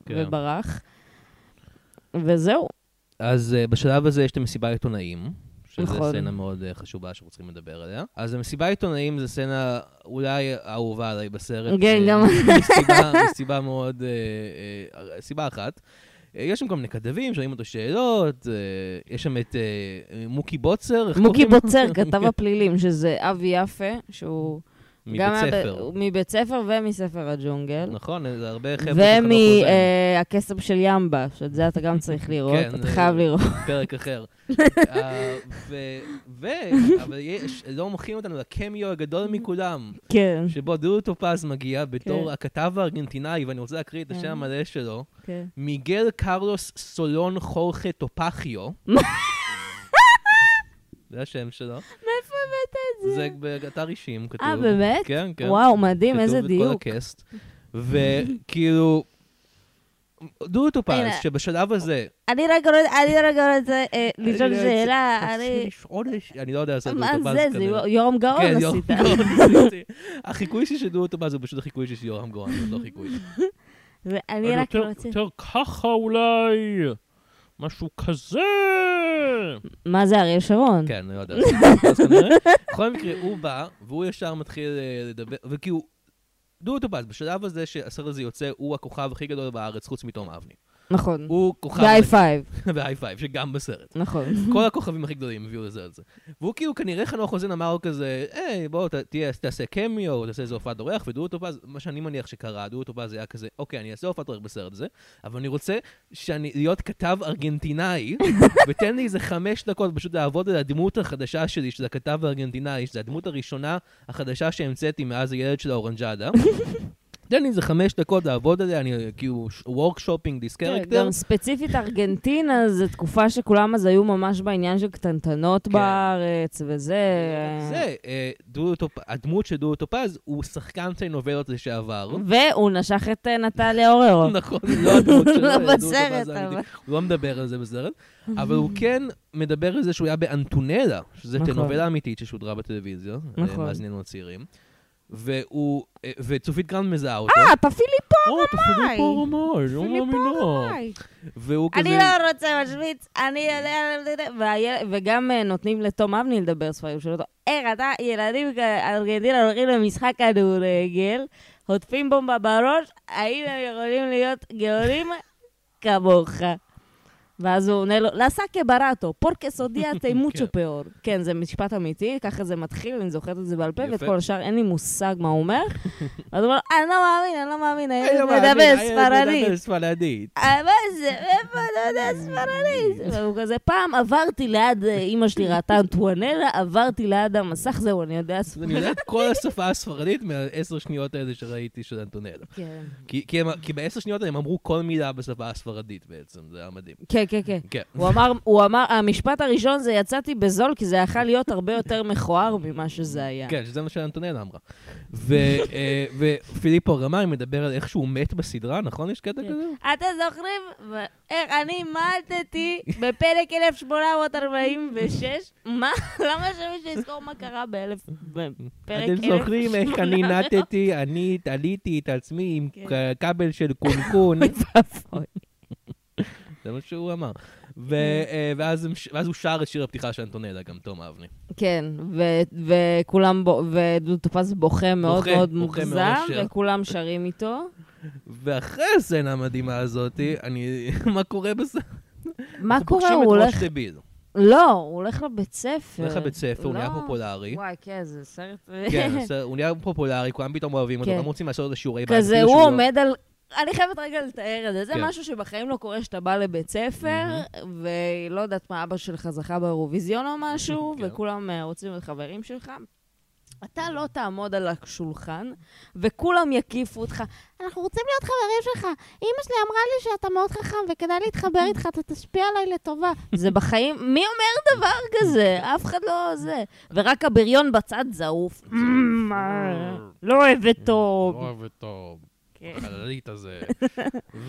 כן. וברח. וזהו. אז uh, בשלב הזה יש את המסיבה עיתונאים, שזו נכון. סצנה מאוד uh, חשובה שאנחנו צריכים לדבר עליה. אז המסיבה עיתונאים זו סצנה אולי האהובה עליי בסרט. כן, אה, גם- מסיבה, מסיבה מאוד, uh, סיבה אחת. Uh, יש שם מיני כתבים, שואלים אותו שאלות, uh, יש שם את uh, מוקי בוצר, מוקי? בוצר, כתב (laughs) הפלילים, שזה אבי יפה, שהוא גם מבית ספר. מבית ספר ומספר הג'ונגל. נכון, זה הרבה חבר'ה אוזן. ומהכסף של ימבה, שאת זה אתה גם צריך (laughs) לראות, כן, אתה חייב לראות. (laughs) פרק אחר. (laughs) אה, ו-. אבל יש, לא מוכרים אותנו לקמיו הגדול מכולם, כן, שבו דודו טופז מגיע בתור כן. הכתב הארגנטינאי, ואני רוצה להקריא את השם כן. המלא שלו, כן. מיגל קרלוס סולון חורכה טופחיו. זה השם שלו. זה? זה באתר אישים כתוב. אה, באמת? כן, כן. וואו, מדהים, איזה כתוב את כל דיוק. ה cast. וכאילו, דודו טופז. שבשלב הזה... אני רק רוצה, אה, לשאול שאלה, אני... לשאול, אני לא יודע לעשות מה דודו טופז זה? זה כנראה. יורם גאון כן, יורם עשית. גאון עשיתי. החיקוי שלי של דודו טופז הוא פשוט החיקוי שלי של יורם גאון, זה לא חיקוי. (laughs) ואני רק רוצה... יותר ככה אולי, משהו כזה. מה זה, אריאל שרון? כן, אני לא יודע. (laughs) בכל מקרה, הוא בא, והוא ישר מתחיל אה, לדבר, וכאילו, דודו טופז, בשלב הזה שהסרט הזה יוצא, הוא הכוכב הכי גדול בארץ, חוץ מתום אבני. נכון. הוא כוכב... והי פייב, והי פייב, שגם בסרט. נכון. (laughs) כל הכוכבים הכי גדולים הביאו לזה על זה. והוא כאילו, כנראה חנוך רוזן אמר כזה, היי, בוא, ת- תהיה- תעשה קמיו, תעשה איזה הופעת אורח, ודודו טופז, מה שאני מניח שקרה, דודו טופז היה כזה, אוקיי, אני אעשה הופעת אורח בסרט הזה, אבל אני רוצה שאני, להיות כתב ארגנטינאי, (laughs) ותן לי איזה חמש דקות פשוט לעבוד על הדמות החדשה שלי, שזה הכתב הארגנטינאי, שזה הדמות הראשונה החדשה שהמצאתי מאז הילד של האורנג'אדה. (laughs) תן לי איזה חמש דקות לעבוד עליה, אני כאילו workshopping this character. גם ספציפית ארגנטינה, (laughs) זו תקופה שכולם אז היו ממש בעניין של קטנטנות כן. בארץ, וזה... זה, אה, הדמות של דודו טופז הוא שחקן טלנובלות לשעבר. והוא נשך את אה, נטליה אוררו. (laughs) נכון, לא הדמות שלו, (laughs) לא דודו טופז בסרט. אבל... הוא לא מדבר על זה בסרט, אבל הוא כן מדבר על זה שהוא היה באנטונלה, שזה נכון. טלנובלה אמיתית ששודרה בטלוויזיה, אה, נכון. מאזיננו הצעירים. והוא, אה, וצופית גרנט מזהה אותו. אה, פפיליפו רמאי. פיליפו רמאי, לא מאמינה. והוא כזה... אני לא רוצה משוויץ, אני יודע... וגם אה, נותנים לתום אבני לדבר ספרדית שלו. איך אתה, ילדים ארגנטינה הולכים למשחק כדורגל, חוטפים בומבה בראש, האם הם יכולים להיות גאונים כמוך? ואז הוא עונה לו, לסקה ברטו, פורקס אודיאטה (laughs) מוצ'ו פאור. כן, זה משפט אמיתי, ככה זה מתחיל, אני זוכרת את זה בעל פה, ואת. כל השאר אין לי מושג מה הוא אומר. (laughs) אז הוא אומר, אני לא מאמין, אני לא מאמין, הילד לא מדבר ספרדית. מדבר ספרדית. אה, מה זה? איפה אתה יודע ספרדית? (laughs) והוא כזה, פעם עברתי ליד, אה, אימא שלי ראתה אנטואנלה, עברתי ליד המסך, זהו, אני יודע ספרדית. אני יודע את כל השפה הספרדית מהעשר שניות האלה שראיתי של אנטונלה. כן. כי, בעשר שניות הם אמרו כל מילה בשפה הספרדית בעצם, זה היה מדהים. כן, כן, כן. כן. הוא אמר, הוא אמר, המשפט הראשון זה יצאתי בזול, כי זה יכול להיות הרבה יותר מכוער ממה שזה היה. כן, שזה מה שאנטונלה אמרה. ו, אה, ופיליפו רמאי מדבר על איך שהוא מת בסדרה, נכון? יש קטע כן. כזה? אתם זוכרים איך אני מתתי בפרק 1846? מה? (laughs) למה שמישהו יזכור מה קרה. בפרק אתם זוכרים איך אני נטתי, אני תליתי את עצמי עם כן. כבל של קונקון. זה מה שהוא אמר. ו- אה, ואז הוא שר את שיר הפתיחה של אנטונלה, גם תום אבני. כן, ו- וכולם, בו- ודודו טופז בוכה מאוד מאוד מוגזם. וכולם שרים איתו. ואחרי הסצנה המדהימה הזאתי, אני... (laughs) מה קורה בזה? מה קורה? פוגשים הוא את הולך... ראש דביל. לא, הוא הולך לבית ספר. הוא הולך לבית ספר, הוא נהיה לא. פופולרי. וואי, כן, זה סרט... כן, (laughs) הוא נהיה פופולרי, כולם פתאום אוהבים אותו, כן. גם רוצים לעשות לו שיעורי בית. כזה, הוא עומד על... אני חייבת רגע לתאר את זה. זה כן. משהו שבחיים לא קורה שאתה בא לבית ספר, ולא יודעת מה, אבא שלך זכה באירוויזיון או משהו, (laughs) כן. וכולם אה, רוצים להיות חברים שלך. אתה לא תעמוד על השולחן, וכולם יקיפו אותך. אנחנו רוצים להיות חברים שלך. אמא שלי אמרה לי שאתה מאוד חכם וכדאי להתחבר איתך, אתה תשפיע עליי לטובה. זה בחיים, מי אומר דבר כזה? אף אחד לא זה. ורק הבריון בצד זעוף. "מה, לא אוהבת טוב. לא אוהב אותו, כן. החללית הזה. (laughs)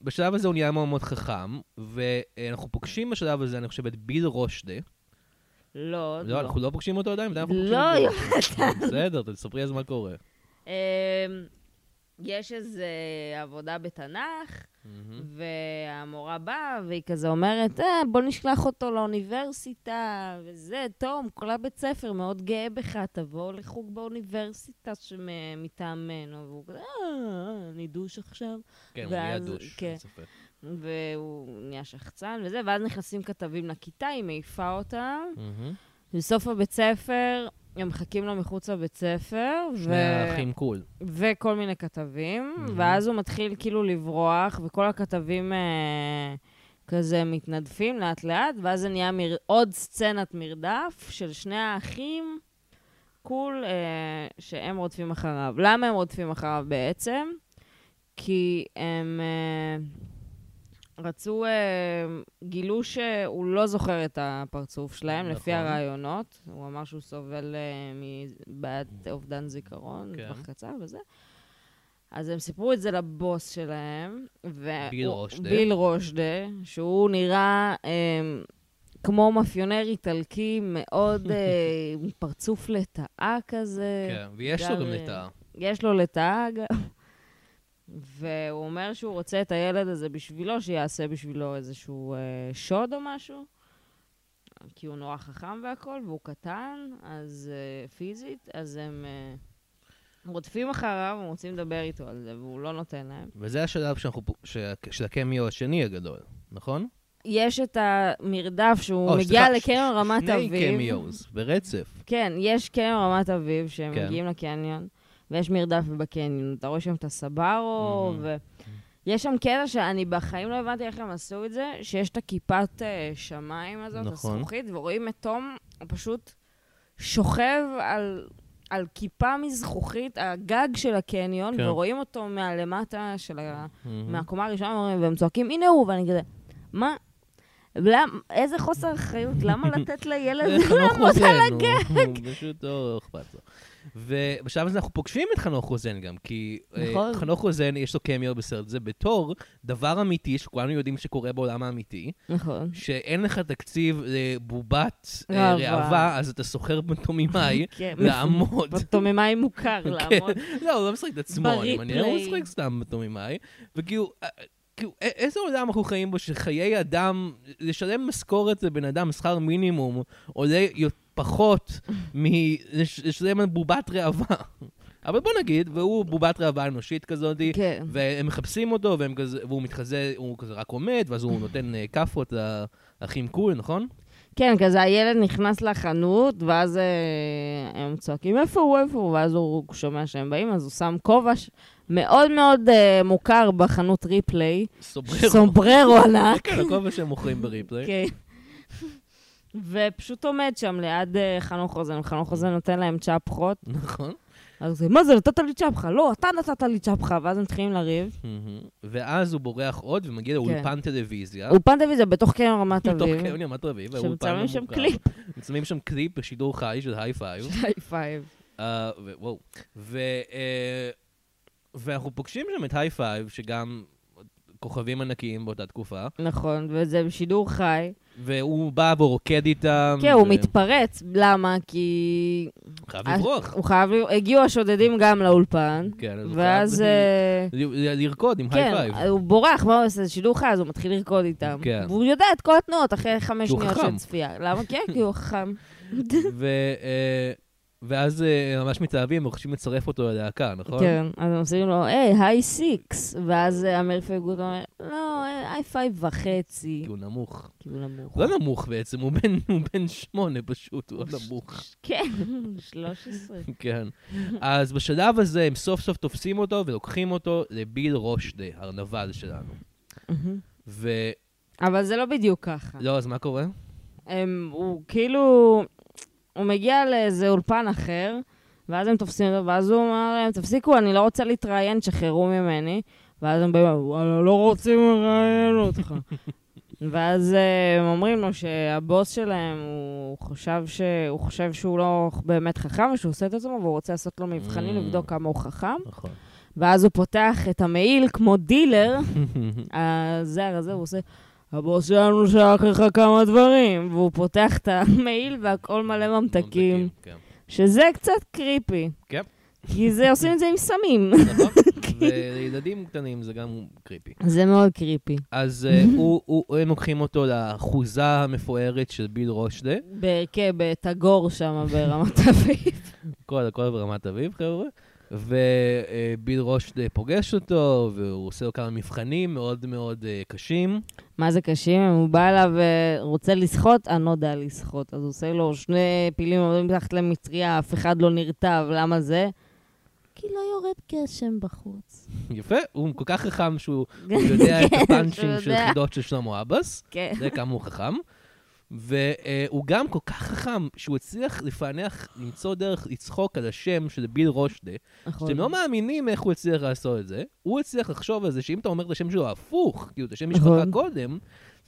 ובשלב הזה הוא נהיה מאוד מאוד חכם, ואנחנו פוגשים בשלב הזה, אני חושב, את ביל רושדה. לא, עוד לא, אנחנו לא פוגשים אותו עדיין? לא, אותו? בסדר, תספרי אז מה קורה. יש איזו עבודה בתנ"ך, מהמם. והמורה באה, והיא כזה אומרת, אה, בוא נשלח אותו לאוניברסיטה, וזה, תום, כל הבית ספר מאוד גאה בך, תבוא לחוג באוניברסיטה שמטעמנו. והוא כזה, אה, אני דוש עכשיו. כן, הוא נהיה דוש, כן. אין ספק. והוא נהיה שחצן וזה, ואז נכנסים כתבים לכיתה, היא מעיפה אותם. מהמם. בסוף הבית ספר, הם מחכים לו מחוץ לבית ספר, ו... שני האחים קול. וכל מיני כתבים. ואז הוא מתחיל כאילו לברוח, וכל הכתבים אה, כזה מתנדפים לאט-לאט, ואז זה נהיה מר... עוד סצנת מרדף של שני האחים, קול, אה, שהם רודפים אחריו. למה הם רודפים אחריו בעצם? כי הם אה, רצו, אה, גילו שהוא לא זוכר את הפרצוף שלהם, נכון. לפי הרעיונות. הוא אמר שהוא סובל אה, מבעיית אובדן זיכרון, כן. קצר וזה. אז הם סיפרו את זה לבוס שלהם. ו- ביל רושדה. ביל רושדה, שהוא נראה אה, כמו מאפיונר איטלקי מאוד, אה, (laughs) עם פרצוף לטאה כזה. כן, ויש לו גר, גם אה, לטאה. יש לו לטאה גם. והוא אומר שהוא רוצה את הילד הזה בשבילו, שיעשה בשבילו איזשהו אה, שוד או משהו. כי הוא נורא חכם והכל, והוא קטן, אז אה, פיזית, אז הם... אה, רודפים אחריו, הם רוצים לדבר איתו על זה, והוא לא נותן להם. וזה השלב שאנחנו, שה- של הקמיו השני הגדול, נכון? יש את המרדף שהוא או, מגיע לקניון רמת שני אביב. קמיוז, ברצף. כן, יש קניון רמת אביב, שהם כן. מגיעים לקניון, ויש מרדף בקניון. אתה רואה שם את הסברו, מהמם. ויש שם קטע שאני בחיים לא הבנתי איך הם עשו את זה, שיש את הכיפת אה, שמיים הזאת, נכון. הזכוכית, ורואים את תום, הוא פשוט שוכב על... על כיפה מזכוכית, הגג של הקניון, כן. ורואים אותו מהלמטה של ה... מהמם. מהקומה הראשונה, והם צועקים, הנה הוא, ואני כזה, מה? למ, איזה חוסר אחריות, למה לתת לילד חנוך (laughs) לעמוד על הגג? (laughs) פשוט לא אכפת לו. ובשלב הזה אנחנו פוגשים את חנוך רוזן גם, כי אה, נכון. חנוך רוזן, יש לו קמיו בסרט הזה בתור דבר אמיתי שכולנו יודעים שקורה בעולם האמיתי, נכון. שאין לך תקציב לבובת ראווה. אז אתה סוחר בתומימאי (laughs) (laughs) כן, לעמוד. בתומימאי מוכר לעמוד. כן. לא, הוא לא משחק את עצמו, אני מניח, הוא. משחק סתם בתומימאי. וכאילו, אה, כאילו, איזה עולם אנחנו חיים בו שחיי אדם, לשלם משכורת לבן אדם, שכר מינימום, עולה יו- פחות על בובת ראווה. אבל בוא נגיד, והוא בובת ראווה אנושית כזאת, כן. והם מחפשים אותו, והם כזה, והוא מתחזה, הוא כזה רק עומד, ואז הוא נותן אה, כאפות לאחים קול, נכון? כן, כזה הילד נכנס לחנות, ואז אה, הם צועקים, איפה הוא, איפה הוא? ואז הוא שומע שהם באים, אז הוא שם כובע ש- מאוד מאוד אה, מוכר בחנות ריפליי, סומבררו. סומבררו ענק. כן, הכובע שהם מוכרים בריפליי. כן. ופשוט עומד שם ליד אה, חנוך רוזן, וחנוך רוזן נותן להם צ'פחות. נכון. אז זה, מה זה, נתת לי צ'פחה? לא, אתה נתת לי צ'פחה. ואז הם מתחילים לריב. ואז הוא בורח עוד ומגיע לאולפן טלוויזיה. אולפן טלוויזיה בתוך קניון רמת אביב. קניון רמת אביב, שמצלמים שם. קליפ. מצלמים שם קליפ בשידור חי של היי פייב. היי פייב. אה, וואו. אה, ואנחנו פוגשים שם את היי פייב, שגם כוכבים ענקיים באותה תקופה, נכון, וזה בשידור חי. והוא בא ורוקד איתם. כן, הוא ו- מתפרץ. למה? כי... חייב לברוח. הוא חייב... ל- הגיעו השודדים גם לאולפן. כן, אז הוא ואז... חייב אה, לרקוד עם היי כן, פייב. הוא בורח, מה הוא עושה? זה שידור חי, אז הוא מתחיל לרקוד איתם. כן. והוא יודע את כל התנועות אחרי חמש הוא שניות. של צפייה. למה? כן, כי הוא חכם. (laughs) ו- אה, ואז אה, ממש מתאהבים וחושבים לצרף אותו ללהקה, נכון? כן, אז הם עושים לו, היי, היי סיקס. ואז אה, אמיר פייגוד אומר, לא, אה, היי פייב וחצי. כי הוא נמוך. כי הוא נמוך. לא נמוך בעצם, הוא בן, שמונה פשוט, הוא לא נמוך. כן, (laughs) 13. כן. אז בשלב הזה הם סוף סוף תופסים אותו ולוקחים אותו לביל רושדה, הנבל שלנו. ולא, אבל זה לא בדיוק ככה. אז מה קורה? הם, הוא כאילו, הוא מגיע לאיזה אולפן אחר, ואז הם תופסים אותו, ואז הוא אומר להם, תפסיקו, אני לא רוצה להתראיין, תשחררו ממני. ואז הם באים, וואלה, לא רוצים לראיין אותך. (laughs) ואז אה, הם אומרים לו שהבוס שלהם, הוא חשב, ש... הוא חושב שהוא לא באמת חכם, ושהוא עושה את עצמו, והוא רוצה לעשות לו מבחנים, Mm. לבדוק כמה הוא חכם. נכון. ואז הוא פותח את המעיל כמו דילר, (laughs) הזר הזה, הוא עושה, הבוס שלנו שלח לך כמה דברים, והוא פותח את המעיל והכל מלא ממתקים, כן. שזה קצת קריפי. כן. כי זה עושים את זה עם סמים. (laughs) נכון? (laughs) ולילדים קטנים זה גם קריפי. זה מאוד קריפי. אז אה, (laughs) הם לוקחים אותו לאחוזה המפוארת של ביל רושדה. כן, בתגור שם ברמת אביב. כל הכל ברמת אביב, חבר'ה. וביל רושדה פוגש אותו, והוא עושה לו כמה מבחנים מאוד מאוד אה, קשים. מה זה קשים? הוא בא אליו ורוצה לשחות, אני לא יודע לשחות. אז הוא עושה לו שני פילים עומדים מתחת למטריה, אף אחד לא נרטב, למה זה? כי לא יורד גשם בחוץ. יפה, הוא כל כך חכם שהוא הוא (laughs) יודע את כן, הפאנצ'ים של. חידות של שלמה עבאס, כן. זה כמה הוא חכם. והוא גם כל כך חכם, שהוא הצליח לפענח, למצוא דרך לצחוק על השם של ביל רושדה, נכון. שאתם לא מאמינים איך הוא הצליח לעשות את זה. הוא הצליח לחשוב על זה שאם אתה אומר את השם שלו הפוך, כאילו את השם משפחה נכון. קודם,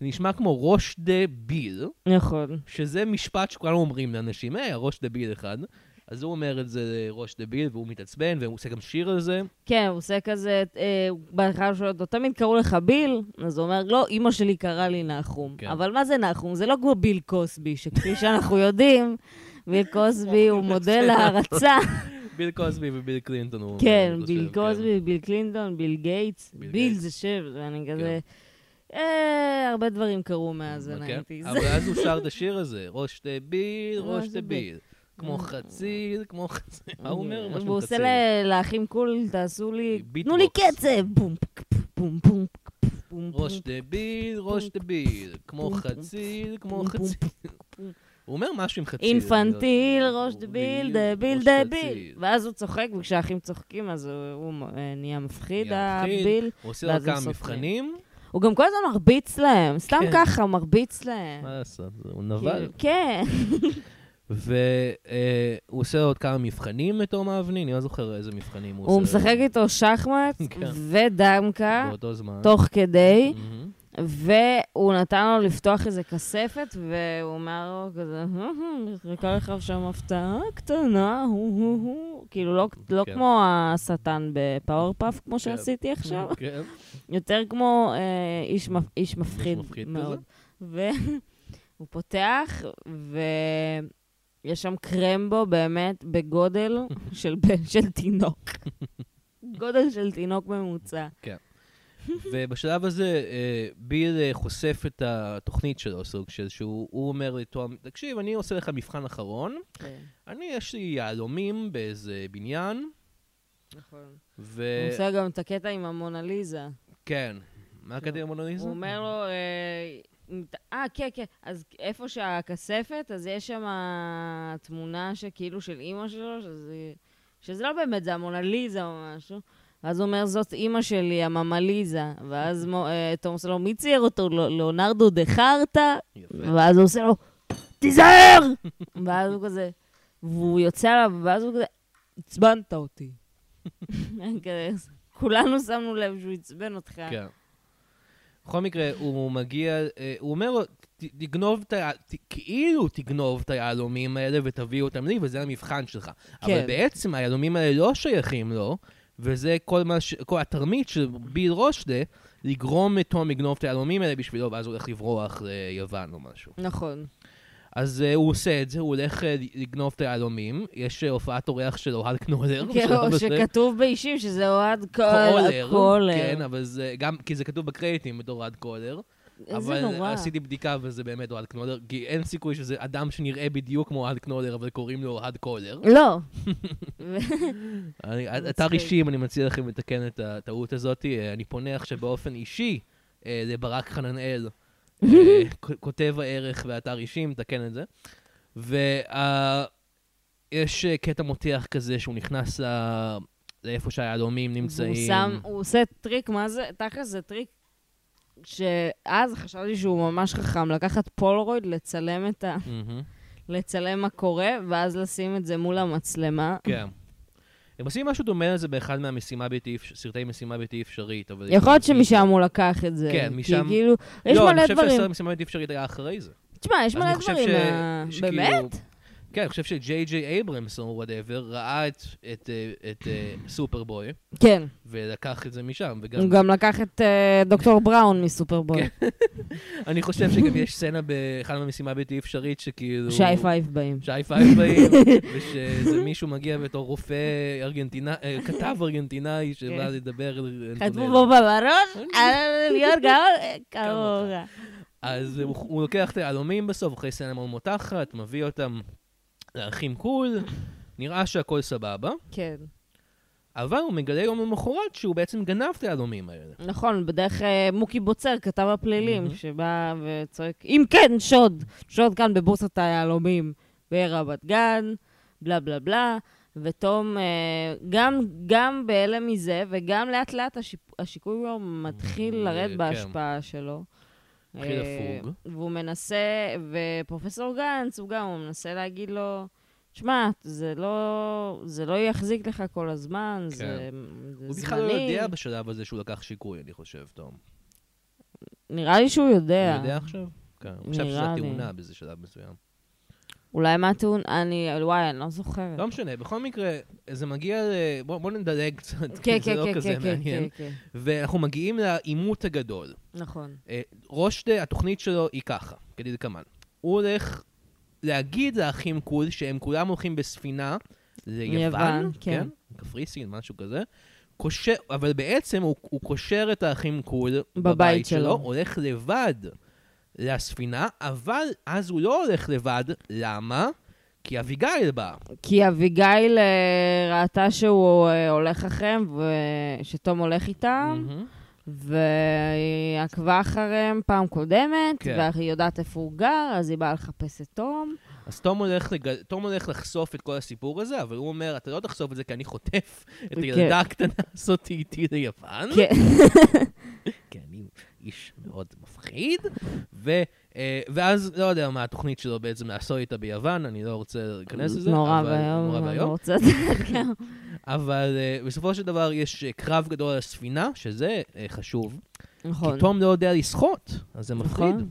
זה נשמע כמו רושדה ביל, נכון. שזה משפט שכולנו אומרים לאנשים, היי, הראש דביל אחד. אז הוא אומר את זה לראש דביל, והוא מתעצבן, והוא עושה גם שיר על זה. כן, הוא עושה כזה, אה, בהתחלה שואל אותו, תמיד קראו לך ביל? אז הוא אומר, לא, אימא שלי קראה לי נחום. כן. אבל מה זה נחום? זה לא כמו ביל קוסבי, שכפי שאנחנו יודעים, ביל קוסבי הוא (laughs) מודל הערצה. ביל קוסבי וביל קלינטון. הוא כן, ביל קוסבי, ביל קלינטון, ביל גייטס. ביל. זה שם, ואני כזה... אה, הרבה דברים קרו מאז כן. ה nineties. אבל אז הוא שר את השיר הזה, ראש דביל, (laughs) ראש ראש דביל. כמו חציל, כמו חציל. מה הוא אומר? משהו והוא עושה חציל. ל- לאחים קול, תעשו לי, ביטבוקס. תנו לי קצב! בום, בום, בום, בום, ראש. דביל, ראש דביל, כמו חציל, כמו חציל. (laughs) הוא אומר משהו עם חציל. אינפנטיל, לא- ראש דביל, דביל, דביל. ואז הוא צוחק, וכשהאחים צוחקים, אז הוא- הוא אה, נהיה מפחיד. הביל. הוא עושה לו כמה. מבחנים, הוא גם כל הזמן מרביץ להם, סתם כן. ככה, מרביץ להם. מה לעשות, הוא נבל. כאילו, כן. (laughs) והוא עושה עוד כמה מבחנים בתור מאבני, אני לא זוכר איזה מבחנים הוא עושה. הוא משחק איתו שחמט (laughs) כן. ודמקה, באותו זמן. תוך כדי. והוא נתן לו לפתוח איזה כספת, והוא אומר לו כזה, חיכה לך שם הפתעה קטנה, הו הו הו. כאילו, לא- לא כן. כמו השטן בפאורפאף, כמו שעשיתי עכשיו, (laughs) כן. יותר כמו אה, איש מפ- איש מפחיד מפחיד מאוד. (laughs) והוא פותח, ויש שם קרמבו באמת בגודל של (laughs) של תינוק. גודל של תינוק ממוצע. ובשלב הזה אה, ביל אה, חושף את התוכנית שלו, סוג של שהוא הוא אומר לתום, תקשיב, אני עושה לך מבחן אחרון, אני, יש לי יהלומים באיזה בניין, נכון. ו... הוא עושה גם את הקטע עם המונליזה. כן. מה הקטע עם המונליזה? הוא אומר לו, אה, כן, כן, אז איפה שהכספת, אז יש שם תמונה שכאילו של אימא שלו, שזה, שזה לא באמת, זה המונליזה או משהו. ואז הוא אומר, זאת אימא שלי, הממליזה. ואז (laughs) אה, תום עושה לו, מי צייר אותו? לא- ליאונרדו דה חרטה? ואז הוא עושה לו, תיזהר! (laughs) ואז הוא כזה, והוא יוצא עליו, ואז הוא כזה, עצבנת אותי. (laughs) כולנו שמנו לב שהוא עצבן אותך. כן. בכל מקרה, הוא מגיע, אה, הוא אומר לו, "ת- תגנוב את ה... כאילו תגנוב את היהלומים האלה ותביא אותם לי, וזה המבחן שלך. אבל כן. בעצם היהלומים האלה לא שייכים לו, וזה כל מה ש... כל התרמית של ביל רושדה, לגרום לתום לגנוב את היהלומים האלה בשבילו, ואז הוא הולך לברוח ליוון או משהו. נכון. אז uh, הוא עושה את זה, הוא הולך uh, לגנוב את היהלומים. יש uh, הופעת אורח של אוהד קנולר. כן. שכתוב באישים שזה אוהד קולר, קולר. כן, אבל זה גם, כי זה כתוב בקרדיטים בתור אוהד קולר. איזה אבל נורא. עשיתי בדיקה וזה באמת אוהד קנולר, כי אין סיכוי שזה אדם שנראה בדיוק כמו אוהד קנולר, אבל קוראים לו אוהד קולר. לא. (laughs) (laughs) אתר אישי, אם אני מציע לכם לתקן את הטעות הזאת, אני פונה עכשיו באופן אישי לברק חננאל, כותב הערך ואתר אישי, מתקן את זה. ויש קטע מותח כזה שהוא נכנס ל- לאיפה שהיהלומים נמצאים. והוא שם, הוא עושה טריק, מה זה? תכל'ס זה טריק שאז חשבתי שהוא ממש חכם, לקחת פולרויד, לצלם את ה... לצלם מה קורה, ואז לשים את זה מול המצלמה. כן. הם עושים משהו דומה לזה באחד מהמשימה בלתי אפשרית, סרטי משימה בלתי אפשרית, אבל... יכול להיות שמשם הוא לקח את זה. כן, כי משם- כאילו, יש לא, מלא אני חושב דברים. שהסרט משימה בלתי אפשרית היה אחרי זה. תשמע, יש מלא דברים. שכאילו- באמת? כן, אני חושב שג'יי ג'יי אייברמס או whatever ראה את, את, אה, את אה, סופרבוי כן. ולקח את זה משם, וגם הוא גם לקח את אה, דוקטור בראון מסופרבוי. כן. (laughs) אני חושב שגם יש סצנה באחד מהמשימה בלתי אפשרית שכאילו... שי פייב באים. שי פייב באים, (laughs) ושזה מישהו מגיע בתור רופא ארגנטינאי, כתב ארגנטינאי שבא כן. לדבר אנטונלה. בו בראש, על להיות (laughs) גאון, כמוך. אז הוא, הוא לוקח את היהלומים בסוף, אחרי סצנה מאוד מותחת, מביא אותם לאחים קול, נראה שהכל סבבה, כן. אבל הוא מגלה יום למחרת שהוא בעצם גנב את היהלומים האלה. נכון, בדרך אה, מוקי בוצר, כתב הפלילים, מהמם. שבא וצועק, אם כן, שוד, שוד כאן בבורסת היהלומים ברמת גן, בלה בלה בלה, ותום אה, גם, גם בהלם מזה, וגם לאט לאט השיפ, השיקוי שלו מתחיל אה, לרדת כן. בהשפעה שלו. אה. והוא מנסה, ופרופסור גנץ, הוא גם, הוא מנסה להגיד לו, שמע, זה לא, זה לא יחזיק לך כל הזמן, זה, זה כן. הוא זמני. בכלל לא יודע בשלב הזה שהוא לקח שיקוי, אני חושב, תום. נראה לי שהוא יודע. הוא יודע עכשיו? כן, הוא נראה לי. התאונה באיזה שלב מסוים. אולי מהטיעון, אני, וואי, אני לא זוכרת. לא משנה, בכל מקרה, זה מגיע ל... בוא בוא נדלג קצת, כן, כי זה כן, לא כן, כזה כן, כן, מעניין. כן, כן. ואנחנו מגיעים לעימות הגדול. נכון. אה, רושדה, התוכנית שלו היא ככה, כדלקמן. הוא הולך להגיד לאחים קול שהם כולם הולכים בספינה ליוון, ליוון, כן. קפריסין, משהו כזה. קושר, אבל בעצם הוא, הוא קושר את האחים קול בבית בבית שלו, שלו. הולך לבד לספינה, אבל אז הוא לא הולך לבד, למה? כי אביגיל באה. כי אביגיל אה, ראתה שהוא אה, הולך אחריהם, ושתום הולך איתם, מהמם. והיא עקבה אחריהם פעם קודמת, כן. והיא יודעת איפה הוא גר, אז היא באה לחפש את תום. אז תום הולך, לג... תום הולך לחשוף את כל הסיפור הזה, אבל הוא אומר, אתה לא תחשוף את זה כי אני חוטף את כן. הילדה הקטנה הזאת איתי ליוון. כן. אני (laughs) איש מאוד מפחיד. ו, אה, ואז, לא יודע מה התוכנית שלו בעצם לעשות איתה ביוון, אני לא רוצה להיכנס לזה. נורא ואיום, נורא אני לא ואיום. רוצה גם. אבל אה, בסופו של דבר יש אה, קרב גדול על הספינה, שזה חשוב. נכון. כי תום לא יודע לשחות, אז זה מפחיד. נכון.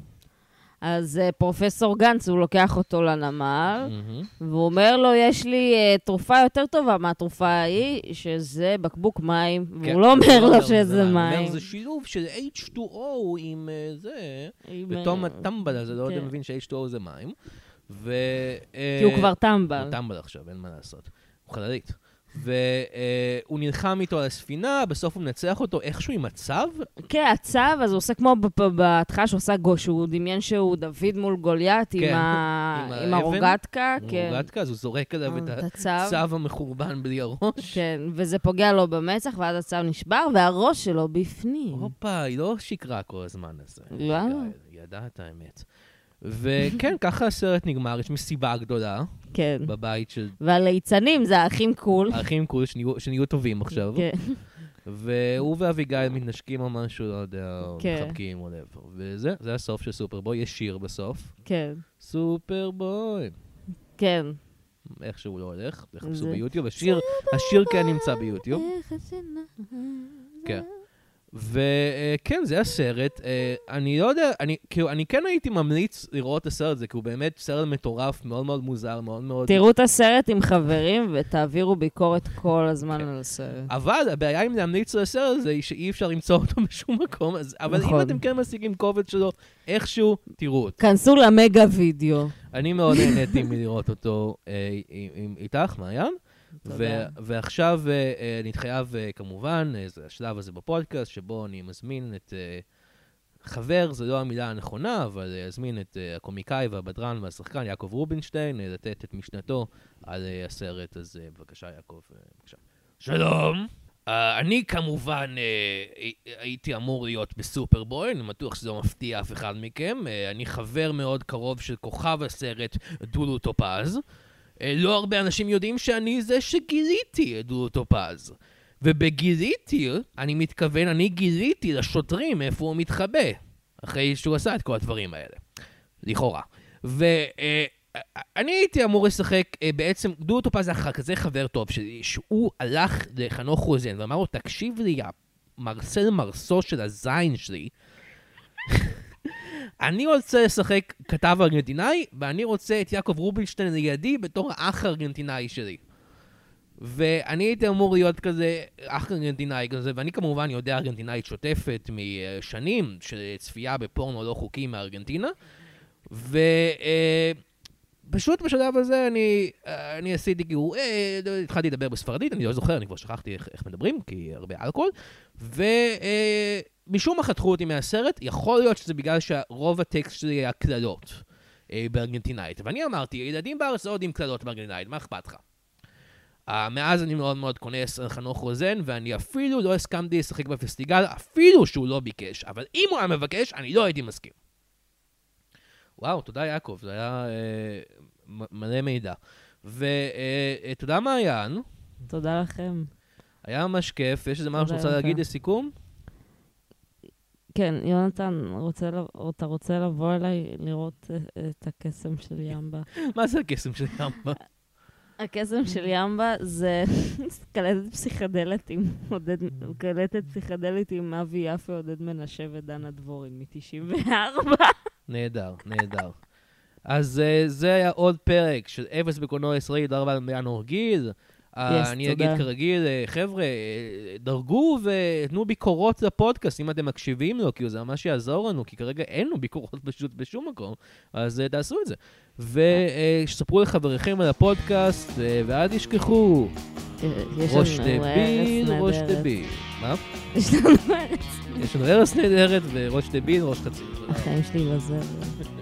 אז אה, פרופסור גנץ, הוא לוקח אותו לנמל, מהמם. והוא אומר לו, יש לי אה, תרופה יותר טובה מהתרופה ההיא, שזה בקבוק מים, כן, והוא לא אומר לו זה שזה הוא מים. אומר, זה שילוב של H2O עם אה, זה, ותום אה, הטמבל הזה לא יודע כן. מבין ש-H2O זה מים. ו... כי הוא כבר טמבל. הוא טמבל עכשיו, אין מה לעשות. הוא חללית. והוא נלחם איתו על הספינה, בסוף הוא מנצח אותו איכשהו עם הצו. כן, הצו, אז הוא עושה כמו בהתחלה שהוא עשה גו, שהוא דמיין שהוא דוד מול גוליית עם כן, עם עם. הרוגטקה, הוא כן. רוגטקה, אז הוא זורק עליו את את. הצו המחורבן בלי הראש. כן, וזה פוגע לו במצח, ואז הצו נשבר, והראש שלו בפנים. הופה, היא לא שיקרה כל הזמן הזה. לא. היא ידעה את האמת. וכן, ככה הסרט נגמר, יש מסיבה גדולה כן. בבית של והליצנים זה האחים קול. האחים קול שנהיו- שנהיו טובים עכשיו. כן. והוא ואביגיל מתנשקים או משהו, לא יודע, כן. מחבקים או whatever. וזה, זה הסוף של סופרבוי, יש שיר בסוף. כן. סופרבוי. כן. איך שהוא לא הולך, תחפשו ביוטיוב. השיר, השיר כן נמצא ביוטיוב. כן. וכן, זה הסרט. אה, אני לא יודע, אני, כאילו, אני כן הייתי ממליץ לראות את הסרט הזה, כי הוא באמת סרט מטורף, מאוד מאוד מוזר, מאוד מאוד... תראו את הסרט עם חברים ותעבירו ביקורת כל הזמן. על הסרט. אבל הבעיה עם להמליץ על הסרט הזה היא שאי אפשר למצוא אותו (laughs) בשום מקום, אז, אבל אם נכון. אתם כן משיגים קובץ שלו, איכשהו, תראו אותו. כנסו למגה וידאו. אני מאוד נהניתי מלראות אותו אה, עם, עם, איתך, מעיין. ו-. ועכשיו אה, אה, אני חייב, אה, כמובן, זה השלב הזה בפודקאסט, שבו אני מזמין את חבר, זו לא המילה הנכונה, אבל אזמין את הקומיקאי והבדרן והשחקן יעקב רובינשטיין, לתת את משנתו על הסרט, אז אה, בבקשה, יעקב, בבקשה. שלום. Uh, אני כמובן uh, הייתי אמור להיות בסופרבוי, אני בטוח שזה לא מפתיע אף אחד מכם. Uh, אני חבר מאוד קרוב של כוכב הסרט דודו טופז. Uh, לא הרבה אנשים יודעים שאני זה שגיליתי את דודו טופז. ובגיליתי, אני מתכוון, אני גיליתי לשוטרים איפה הוא מתחבא, אחרי שהוא עשה את כל הדברים האלה. לכאורה. ואני הייתי אמור לשחק, אה, בעצם, דודו טופז ח- כזה חבר טוב שלי, שהוא הלך לחנוך רוזן ואמר לו, תקשיב לי, יא מרסל מרסו של הזין שלי, אני רוצה לשחק כתב ארגנטינאי, ואני רוצה את יעקב רובינשטיין לידי בתור האח הארגנטינאי שלי. ואני הייתי אמור להיות כזה אח ארגנטינאי כזה, ואני כמובן יודע ארגנטינאית שוטפת משנים של צפייה בפורנו לא חוקי מארגנטינה. ופשוט בשלב הזה אני, אה, אני עשיתי כאילו, אה, התחלתי לדבר בספרדית, אני לא זוכר, אני כבר שכחתי איך, איך מדברים, כי הרבה אלכוהול. ומשום מה חתכו אותי מהסרט, יכול להיות שזה בגלל שרוב הטקסט שלי היה קללות אה, בארגנטינאית. ואני אמרתי, ילדים בארץ לא יודעים קללות בארגנטינאית, מה אכפת לך? Uh, מאז אני מאוד מאוד כונס על חנוך רוזן, ואני אפילו לא הסכמתי לשחק בפסטיגל, אפילו שהוא לא ביקש. אבל אם הוא היה מבקש, אני לא הייתי מסכים. וואו, תודה יעקב, זה היה אה, מלא מידע. ותודה מעיין, תודה לכם. היה ממש כיף. יש איזה משהו שרוצה לך. להגיד לסיכום? כן, יונתן, רוצה אתה רוצה לבוא אליי לראות אה, את הקסם של ימבה? (laughs) מה זה הקסם של ימבה? (laughs) הקסם של ימבה זה (laughs) קלטת פסיכדלית עם עודד, קלטת פסיכדלית עם אבי יפה, עודד מנשה ודנה דבורין מ-94. נהדר, נהדר. אז uh, זה היה עוד פרק של אפס בקולנוע ישראלי, תודה רבה לינור גיל. Yes, אני תודה. אגיד כרגיל, אה, חבר'ה, אה, דרגו ותנו ביקורות לפודקאסט אם אתם מקשיבים לו, כי זה ממש יעזור לנו, כי כרגע אין לנו ביקורות (laughs) פשוט בשום מקום, אז אה, תעשו את זה. ושספרו לחבריכם על הפודקאסט, אה, ואל תשכחו, ראש דבין, ארץ ראש. דבין. מה? יש לנו ארץ. נהדרת וראש דבין, ראש חצי. החיים שלי בזבל.